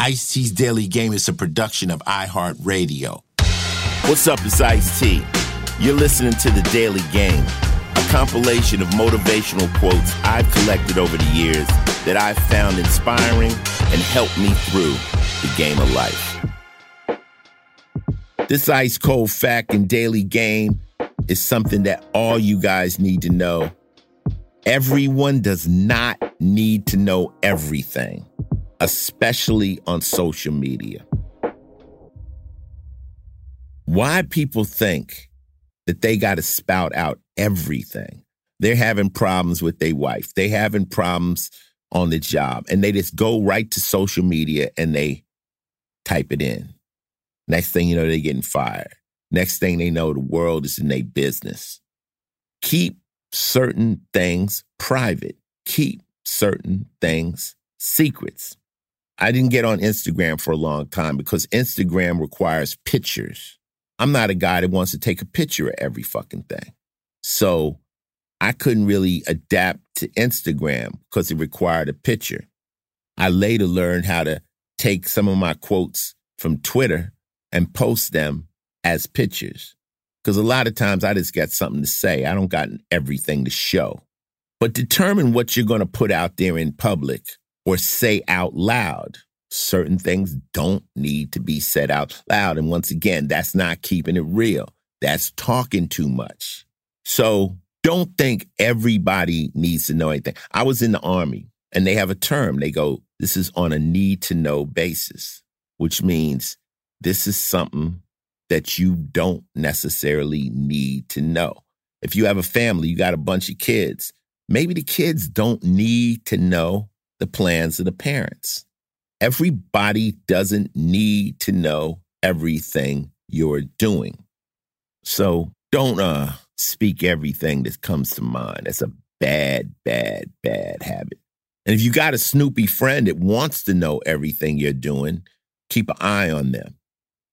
Ice T's Daily Game is a production of iHeartRadio. What's up, it's Ice T. You're listening to The Daily Game, a compilation of motivational quotes I've collected over the years that I've found inspiring and helped me through the game of life. This ice cold fact and daily game is something that all you guys need to know. Everyone does not need to know everything especially on social media. Why people think that they got to spout out everything. They're having problems with their wife. They having problems on the job and they just go right to social media and they type it in. Next thing you know, they're getting fired. Next thing they know, the world is in their business. Keep certain things private. Keep certain things secrets. I didn't get on Instagram for a long time because Instagram requires pictures. I'm not a guy that wants to take a picture of every fucking thing. So I couldn't really adapt to Instagram because it required a picture. I later learned how to take some of my quotes from Twitter and post them as pictures. Because a lot of times I just got something to say. I don't got everything to show. But determine what you're going to put out there in public or say out loud. Certain things don't need to be said out loud. And once again, that's not keeping it real. That's talking too much. So don't think everybody needs to know anything. I was in the army and they have a term. They go, this is on a need to know basis, which means this is something that you don't necessarily need to know. If you have a family, you got a bunch of kids, maybe the kids don't need to know the plans of the parents. Everybody doesn't need to know everything you're doing. So don't uh speak everything that comes to mind. That's a bad, bad, bad habit. And if you got a snoopy friend that wants to know everything you're doing, keep an eye on them.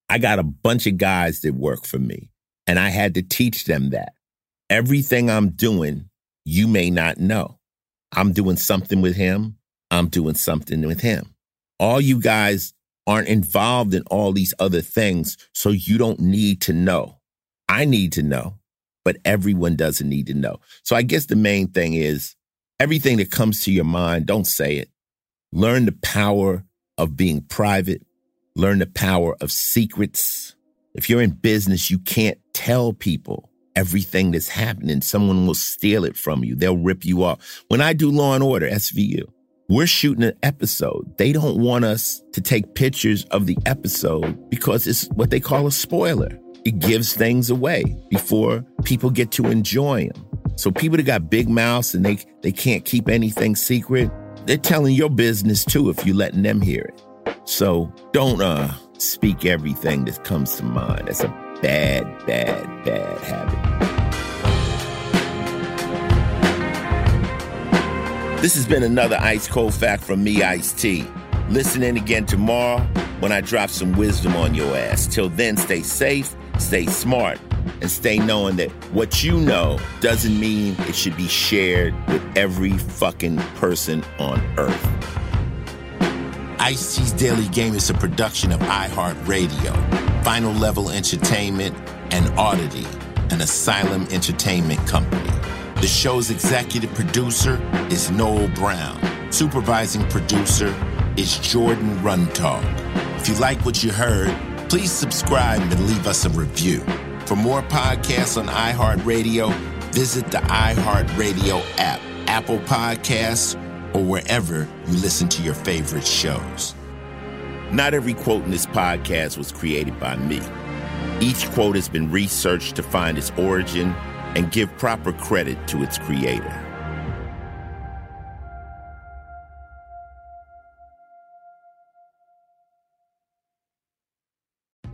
I got a bunch of guys that work for me, and I had to teach them that. Everything I'm doing, you may not know. I'm doing something with him, I'm doing something with him. All you guys aren't involved in all these other things, so you don't need to know. I need to know, but everyone doesn't need to know. So I guess the main thing is everything that comes to your mind, don't say it. Learn the power of being private, learn the power of secrets. If you're in business, you can't tell people everything that's happening. Someone will steal it from you, they'll rip you off. When I do Law and Order, SVU, we're shooting an episode. They don't want us to take pictures of the episode because it's what they call a spoiler. It gives things away before people get to enjoy them. So people that got big mouths and they they can't keep anything secret, they're telling your business too if you're letting them hear it. So don't uh speak everything that comes to mind. That's a bad, bad, bad habit. This has been another ice cold fact from me, Ice T. Listen in again tomorrow when I drop some wisdom on your ass. Till then, stay safe, stay smart, and stay knowing that what you know doesn't mean it should be shared with every fucking person on earth. Ice T's Daily Game is a production of iHeartRadio, Final Level Entertainment, and Oddity, an Asylum Entertainment company. The show's executive producer is Noel Brown. Supervising producer is Jordan Runtagh. If you like what you heard, please subscribe and leave us a review. For more podcasts on iHeartRadio, visit the iHeartRadio app, Apple Podcasts, or wherever you listen to your favorite shows. Not every quote in this podcast was created by me. Each quote has been researched to find its origin and give proper credit to its creator.